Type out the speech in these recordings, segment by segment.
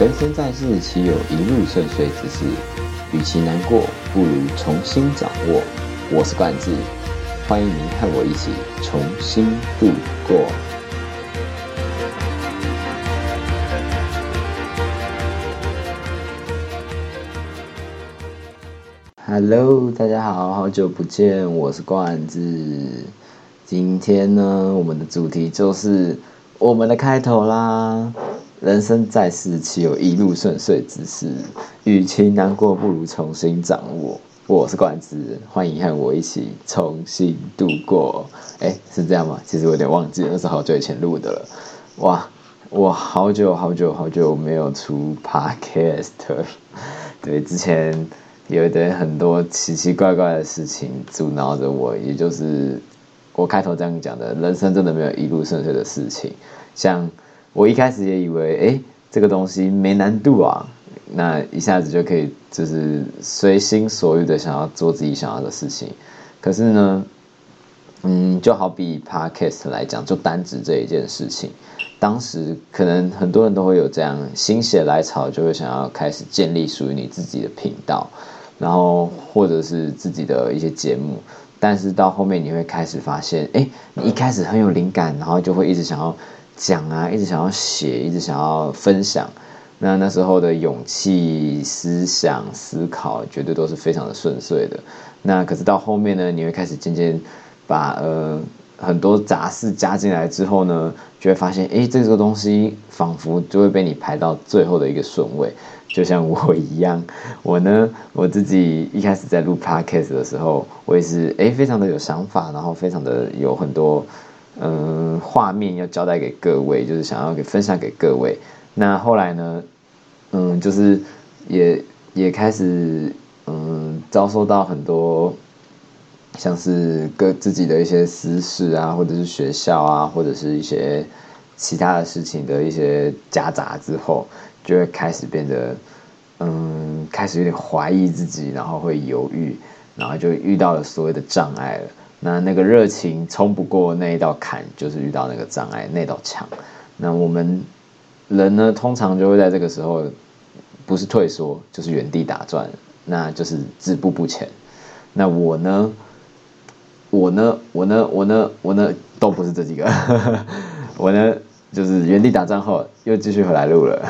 人生在世，岂有一路顺遂之事？与其难过，不如重新掌握。我是冠志，欢迎您和我一起重新度过。Hello，大家好，好久不见，我是冠志。今天呢，我们的主题就是我们的开头啦。人生在世，岂有一路顺遂之事？与其难过，不如重新掌握。我是冠之，欢迎和我一起重新度过。哎，是这样吗？其实我有点忘记，那是好久以前录的了。哇，我好久好久好久没有出 podcast。对，之前有一堆很多奇奇怪怪的事情阻挠着我，也就是我开头这样讲的，人生真的没有一路顺遂的事情，像。我一开始也以为，哎，这个东西没难度啊，那一下子就可以，就是随心所欲的想要做自己想要的事情。可是呢，嗯，就好比 podcast 来讲，就单指这一件事情，当时可能很多人都会有这样心血来潮，就会想要开始建立属于你自己的频道，然后或者是自己的一些节目。但是到后面你会开始发现，哎，你一开始很有灵感，然后就会一直想要。讲啊，一直想要写，一直想要分享。那那时候的勇气、思想、思考，绝对都是非常的顺遂的。那可是到后面呢，你会开始渐渐把呃很多杂事加进来之后呢，就会发现，哎，这个东西仿佛就会被你排到最后的一个顺位。就像我一样，我呢，我自己一开始在录 podcast 的时候，我也是哎，非常的有想法，然后非常的有很多。嗯，画面要交代给各位，就是想要给分享给各位。那后来呢，嗯，就是也也开始嗯，遭受到很多像是各自己的一些私事啊，或者是学校啊，或者是一些其他的事情的一些夹杂之后，就会开始变得嗯，开始有点怀疑自己，然后会犹豫，然后就遇到了所谓的障碍了。那那个热情冲不过那一道坎，就是遇到那个障碍那道墙。那我们人呢，通常就会在这个时候，不是退缩，就是原地打转，那就是止步不前。那我呢，我呢，我呢，我呢，我呢，都不是这几个。我呢，就是原地打转后，又继续回来录了，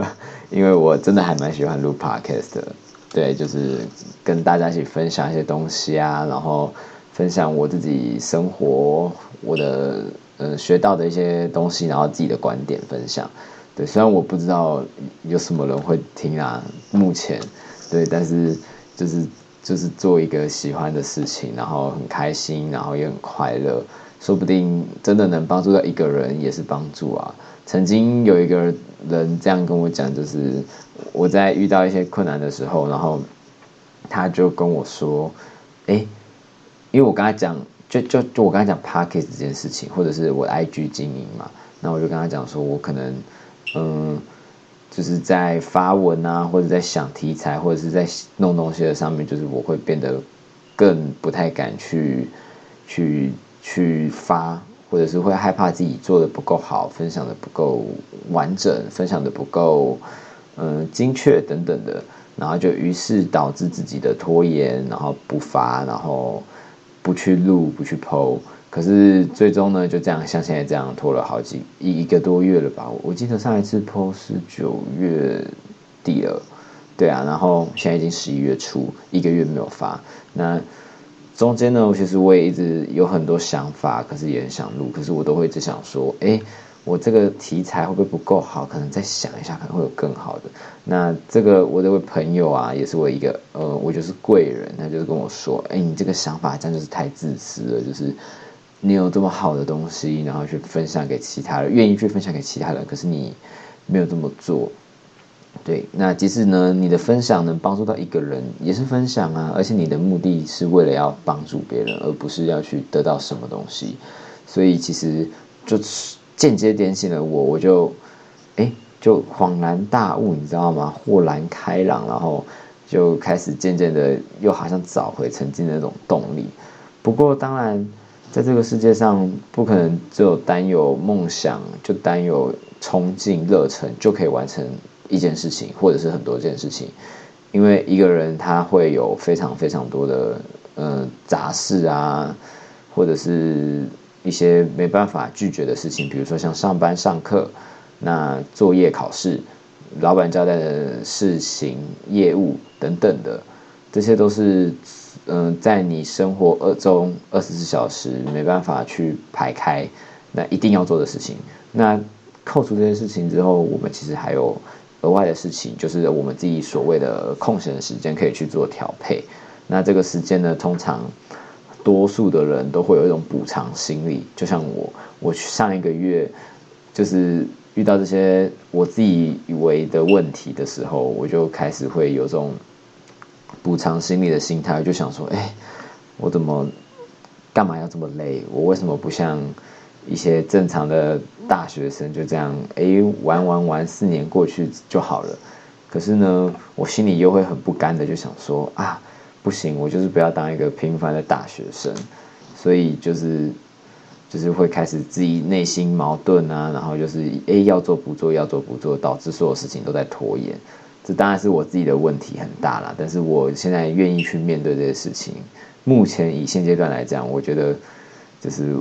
因为我真的还蛮喜欢录 podcast 的。对，就是跟大家一起分享一些东西啊，然后。分享我自己生活，我的呃学到的一些东西，然后自己的观点分享。对，虽然我不知道有什么人会听啊，目前对，但是就是就是做一个喜欢的事情，然后很开心，然后也很快乐，说不定真的能帮助到一个人，也是帮助啊。曾经有一个人这样跟我讲，就是我在遇到一些困难的时候，然后他就跟我说：“哎。”因为我刚才讲，就就就我刚才讲 p a r k e t 这件事情，或者是我 IG 经营嘛，那我就跟他讲说，我可能，嗯，就是在发文啊，或者在想题材，或者是在弄东西的上面，就是我会变得更不太敢去去去发，或者是会害怕自己做的不够好，分享的不够完整，分享的不够嗯精确等等的，然后就于是导致自己的拖延，然后不发，然后。不去录，不去剖，可是最终呢，就这样像现在这样拖了好几一一个多月了吧？我记得上一次剖是九月底了，对啊，然后现在已经十一月初，一个月没有发。那中间呢，其实我也一直有很多想法，可是也很想录，可是我都会只想说，哎。我这个题材会不会不够好？可能再想一下，可能会有更好的。那这个我这位朋友啊，也是我一个呃，我就是贵人，他就是跟我说：“哎，你这个想法真的是太自私了，就是你有这么好的东西，然后去分享给其他人，愿意去分享给其他人，可是你没有这么做。对，那即使呢，你的分享能帮助到一个人，也是分享啊，而且你的目的是为了要帮助别人，而不是要去得到什么东西。所以其实就是。间接点醒了我，我就，哎，就恍然大悟，你知道吗？豁然开朗，然后就开始渐渐的又好像找回曾经的那种动力。不过当然，在这个世界上，不可能只有单有梦想，就单有冲劲、热忱就可以完成一件事情，或者是很多件事情，因为一个人他会有非常非常多的呃杂事啊，或者是一些没办法拒绝的事情，比如说像上班、上课、那作业、考试、老板交代的事情、业务等等的，这些都是嗯在你生活二中二十四小时没办法去排开，那一定要做的事情。那扣除这些事情之后，我们其实还有额外的事情，就是我们自己所谓的空闲的时间可以去做调配。那这个时间呢，通常多数的人都会有一种补偿心理，就像我，我上一个月就是遇到这些我自己以为的问题的时候，我就开始会有这种补偿心理的心态，就想说，哎，我怎么干嘛要这么累？我为什么不像？一些正常的大学生就这样，哎，玩玩玩，四年过去就好了。可是呢，我心里又会很不甘的，就想说啊，不行，我就是不要当一个平凡的大学生。所以就是，就是会开始自己内心矛盾啊，然后就是诶，要做不做，要做不做，导致所有事情都在拖延。这当然是我自己的问题很大啦，但是我现在愿意去面对这些事情。目前以现阶段来讲，我觉得就是。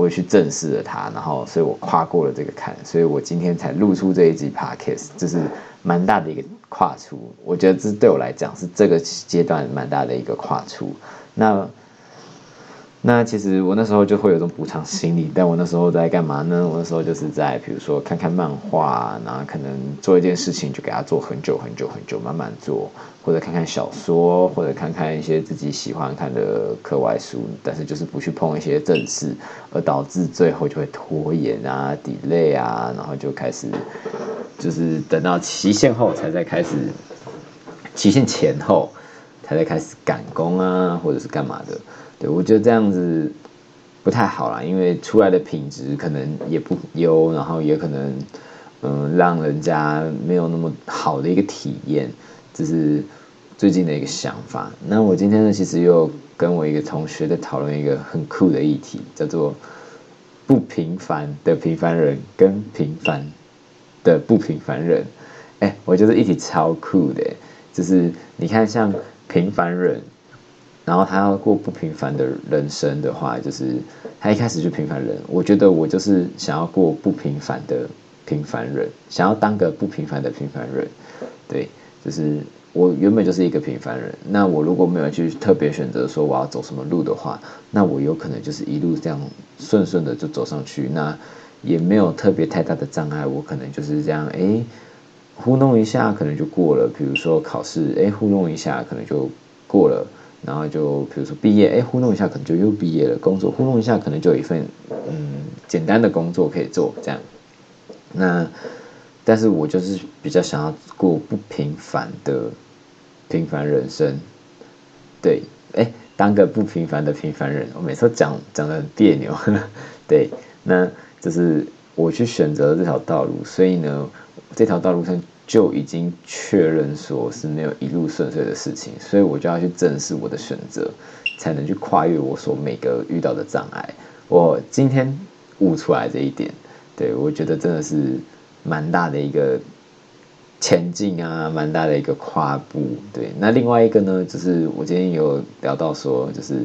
我去正视了它，然后，所以我跨过了这个坎，所以我今天才露出这一集 podcast，这是蛮大的一个跨出。我觉得这对我来讲是这个阶段蛮大的一个跨出。那。那其实我那时候就会有种补偿心理，但我那时候在干嘛呢？我那时候就是在比如说看看漫画，然后可能做一件事情就给他做很久很久很久，慢慢做，或者看看小说，或者看看一些自己喜欢看的课外书，但是就是不去碰一些正事，而导致最后就会拖延啊、delay 啊，然后就开始就是等到期限后才在开始，期限前后才在开始赶工啊，或者是干嘛的。对，我觉得这样子不太好啦，因为出来的品质可能也不优，然后也可能嗯让人家没有那么好的一个体验，这是最近的一个想法。那我今天呢，其实又跟我一个同学在讨论一个很酷的议题，叫做不平凡的平凡人跟平凡的不平凡人。哎，我觉得议题超酷的，就是你看像平凡人。然后他要过不平凡的人生的话，就是他一开始就平凡人。我觉得我就是想要过不平凡的平凡人，想要当个不平凡的平凡人。对，就是我原本就是一个平凡人。那我如果没有去特别选择说我要走什么路的话，那我有可能就是一路这样顺顺的就走上去，那也没有特别太大的障碍。我可能就是这样，哎，糊弄一下可能就过了。比如说考试，哎，糊弄一下可能就过了。然后就比如说毕业，哎，糊弄一下可能就又毕业了。工作糊弄一下可能就有一份嗯简单的工作可以做，这样。那但是我就是比较想要过不平凡的平凡人生，对，哎，当个不平凡的平凡人。我每次讲讲的很别扭，对，那就是我去选择这条道路，所以呢，这条道路上。就已经确认说是没有一路顺遂的事情，所以我就要去正视我的选择，才能去跨越我所每个遇到的障碍。我今天悟出来这一点，对我觉得真的是蛮大的一个前进啊，蛮大的一个跨步。对，那另外一个呢，就是我今天有聊到说，就是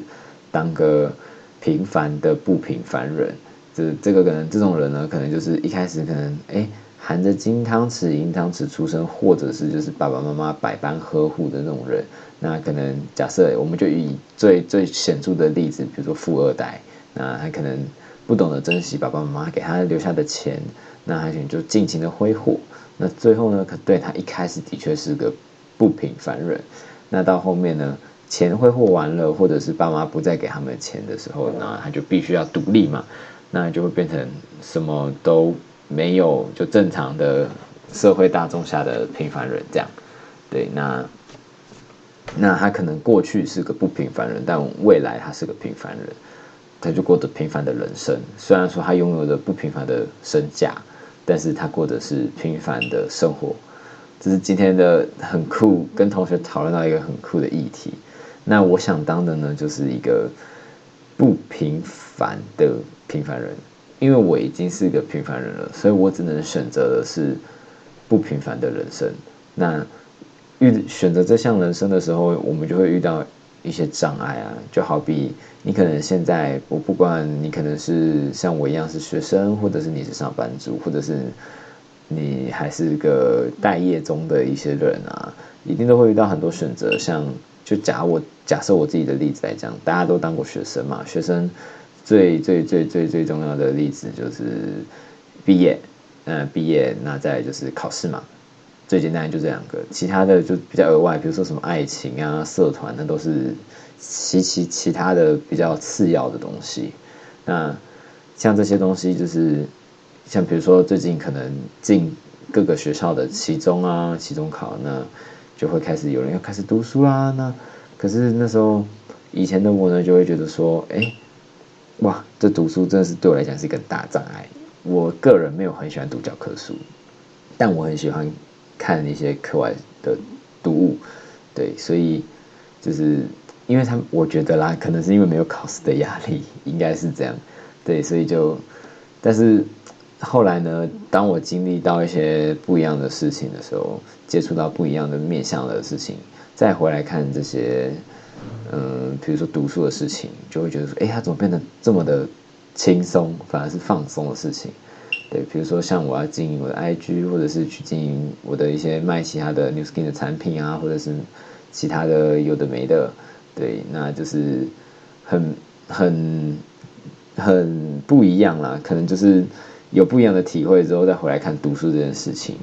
当个平凡的不平凡人，这这个可能这种人呢，可能就是一开始可能哎。含着金汤匙、银汤匙出生，或者是就是爸爸妈妈百般呵护的那种人，那可能假设我们就以最最显著的例子，比如说富二代，那他可能不懂得珍惜爸爸妈妈给他留下的钱，那他可能就尽情的挥霍，那最后呢，可对他一开始的确是个不平凡人，那到后面呢，钱挥霍完了，或者是爸妈不再给他们钱的时候，那他就必须要独立嘛，那就会变成什么都。没有就正常的社会大众下的平凡人这样，对，那那他可能过去是个不平凡人，但未来他是个平凡人，他就过得平凡的人生。虽然说他拥有着不平凡的身价，但是他过的是平凡的生活。这是今天的很酷，跟同学讨论到一个很酷的议题。那我想当的呢，就是一个不平凡的平凡人。因为我已经是一个平凡人了，所以我只能选择的是不平凡的人生。那遇选择这项人生的时候，我们就会遇到一些障碍啊，就好比你可能现在，我不管你可能是像我一样是学生，或者是你是上班族，或者是你还是个待业中的一些人啊，一定都会遇到很多选择。像就假我假设我自己的例子来讲，大家都当过学生嘛，学生最最最最最重要的例子就是毕业，嗯，毕业那再就是考试嘛。最简单就这两个，其他的就比较额外，比如说什么爱情啊、社团，那都是其其其他的比较次要的东西。那像这些东西，就是像比如说最近可能进各个学校的期中啊、期中考，那就会开始有人要开始读书啦。那可是那时候以前的我呢，就会觉得说，哎，哇，这读书真的是对我来讲是一个大障碍。我个人没有很喜欢读教科书，但我很喜欢。看一些课外的读物，对，所以就是因为他们，我觉得啦，可能是因为没有考试的压力，应该是这样，对，所以就，但是后来呢，当我经历到一些不一样的事情的时候，接触到不一样的面向的事情，再回来看这些，嗯，比如说读书的事情，就会觉得说，哎，他怎么变得这么的轻松，反而是放松的事情。对，比如说像我要经营我的 IG，或者是去经营我的一些卖其他的 New Skin 的产品啊，或者是其他的有的没的，对，那就是很很很不一样啦。可能就是有不一样的体会之后，再回来看读书这件事情，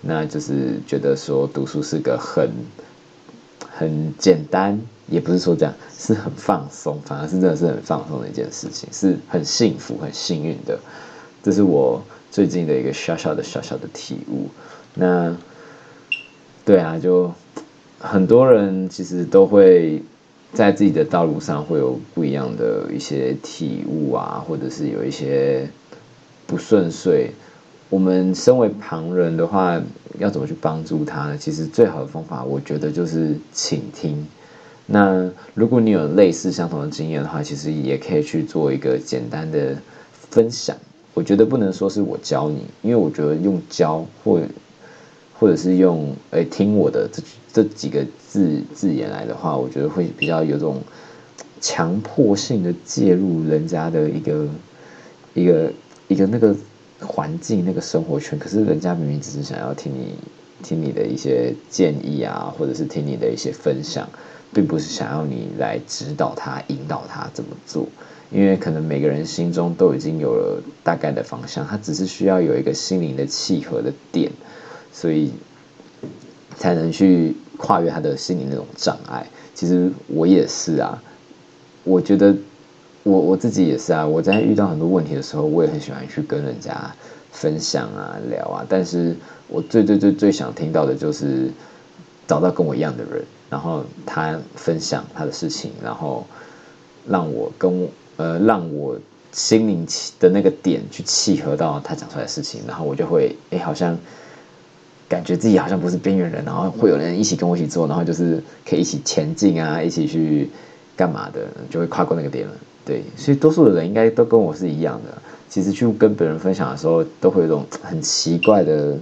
那就是觉得说读书是个很很简单，也不是说这样，是很放松，反而是真的是很放松的一件事情，是很幸福、很幸运的。这是我最近的一个小小的小小的体悟。那，对啊，就很多人其实都会在自己的道路上会有不一样的一些体悟啊，或者是有一些不顺遂。我们身为旁人的话，要怎么去帮助他呢？其实最好的方法，我觉得就是倾听。那如果你有类似相同的经验的话，其实也可以去做一个简单的分享。我觉得不能说是我教你，因为我觉得用教或或者是用诶听我的这这几个字字眼来的话，我觉得会比较有种强迫性的介入人家的一个一个一个那个环境那个生活圈，可是人家明明只是想要听你听你的一些建议啊，或者是听你的一些分享，并不是想要你来指导他、引导他怎么做。因为可能每个人心中都已经有了大概的方向，他只是需要有一个心灵的契合的点，所以才能去跨越他的心灵那种障碍。其实我也是啊，我觉得我我自己也是啊。我在遇到很多问题的时候，我也很喜欢去跟人家分享啊、聊啊。但是我最最最最想听到的就是找到跟我一样的人，然后他分享他的事情，然后让我跟。呃，让我心灵的那个点去契合到他讲出来的事情，然后我就会哎，好像感觉自己好像不是边缘人，然后会有人一起跟我一起做，然后就是可以一起前进啊，一起去干嘛的，就会跨过那个点了。对，所以多数的人应该都跟我是一样的。其实去跟别人分享的时候，都会有一种很奇怪的、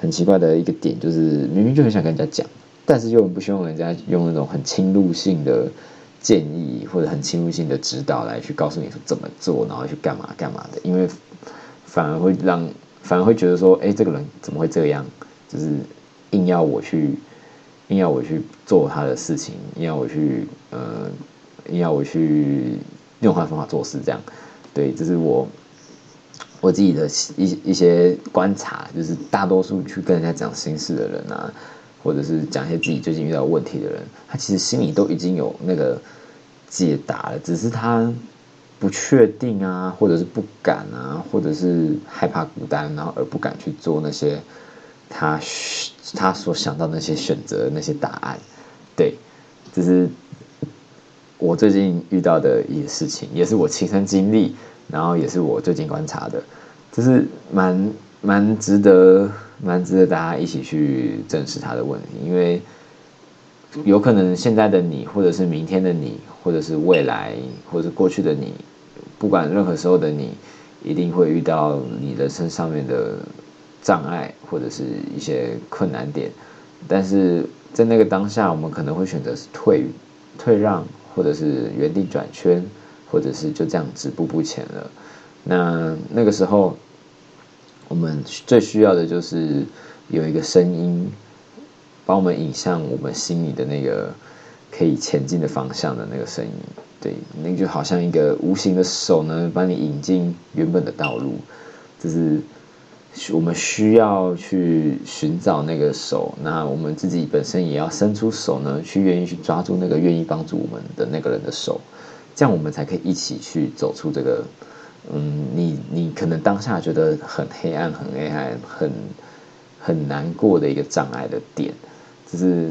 很奇怪的一个点，就是明明就很想跟人家讲，但是又很不希望人家用那种很侵入性的。建议或者很侵入性的指导来去告诉你说怎么做，然后去干嘛干嘛的，因为反而会让反而会觉得说，哎，这个人怎么会这样？就是硬要我去硬要我去做他的事情，硬要我去呃硬要我去用他的方法做事，这样对，这是我我自己的一一些观察，就是大多数去跟人家讲心事的人啊。或者是讲一些自己最近遇到问题的人，他其实心里都已经有那个解答了，只是他不确定啊，或者是不敢啊，或者是害怕孤单，然后而不敢去做那些他他所想到那些选择那些答案。对，这是我最近遇到的一些事情，也是我亲身经历，然后也是我最近观察的，就是蛮蛮值得。蛮值得大家一起去正视他的问题，因为有可能现在的你，或者是明天的你，或者是未来，或者是过去的你，不管任何时候的你，一定会遇到你人生上面的障碍或者是一些困难点，但是在那个当下，我们可能会选择是退退让，或者是原地转圈，或者是就这样止步不前了。那那个时候，我们最需要的就是有一个声音，把我们引向我们心里的那个可以前进的方向的那个声音。对，那就好像一个无形的手呢，把你引进原本的道路，就是。我们需要去寻找那个手，那我们自己本身也要伸出手呢，去愿意去抓住那个愿意帮助我们的那个人的手，这样我们才可以一起去走出这个，嗯，你你可能当下觉得很黑暗、很黑暗、很很难过的一个障碍的点，这是。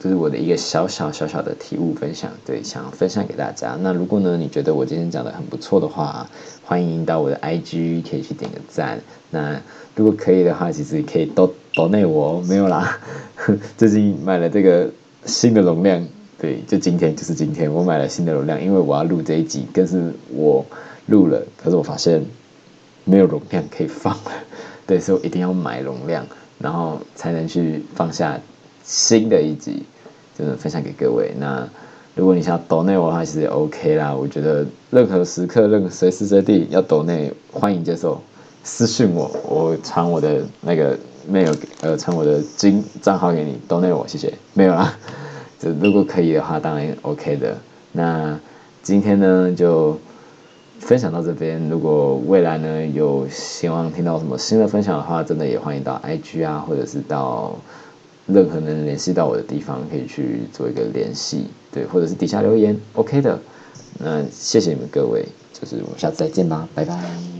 这是我的一个小小小小的体悟分享，对，想分享给大家。那如果呢，你觉得我今天讲的很不错的话，欢迎到我的 IG 可以去点个赞。那如果可以的话，其实也可以都都内我没有啦。最近买了这个新的容量，对，就今天就是今天我买了新的容量，因为我要录这一集，但是我录了，可是我发现没有容量可以放了，对，所以我一定要买容量，然后才能去放下新的一集。真的分享给各位。那如果你想要抖内我的话，其实也 OK 啦。我觉得任何时刻、任何随时随地要抖内，欢迎接受私信我，我传我的那个 mail，呃，传我的金账号给你抖内我，谢谢。没有啦，就如果可以的话，当然 OK 的。那今天呢，就分享到这边。如果未来呢有希望听到什么新的分享的话，真的也欢迎到 IG 啊，或者是到。任何能联系到我的地方，可以去做一个联系，对，或者是底下留言，OK 的。那谢谢你们各位，就是我们下次再见吧，拜拜。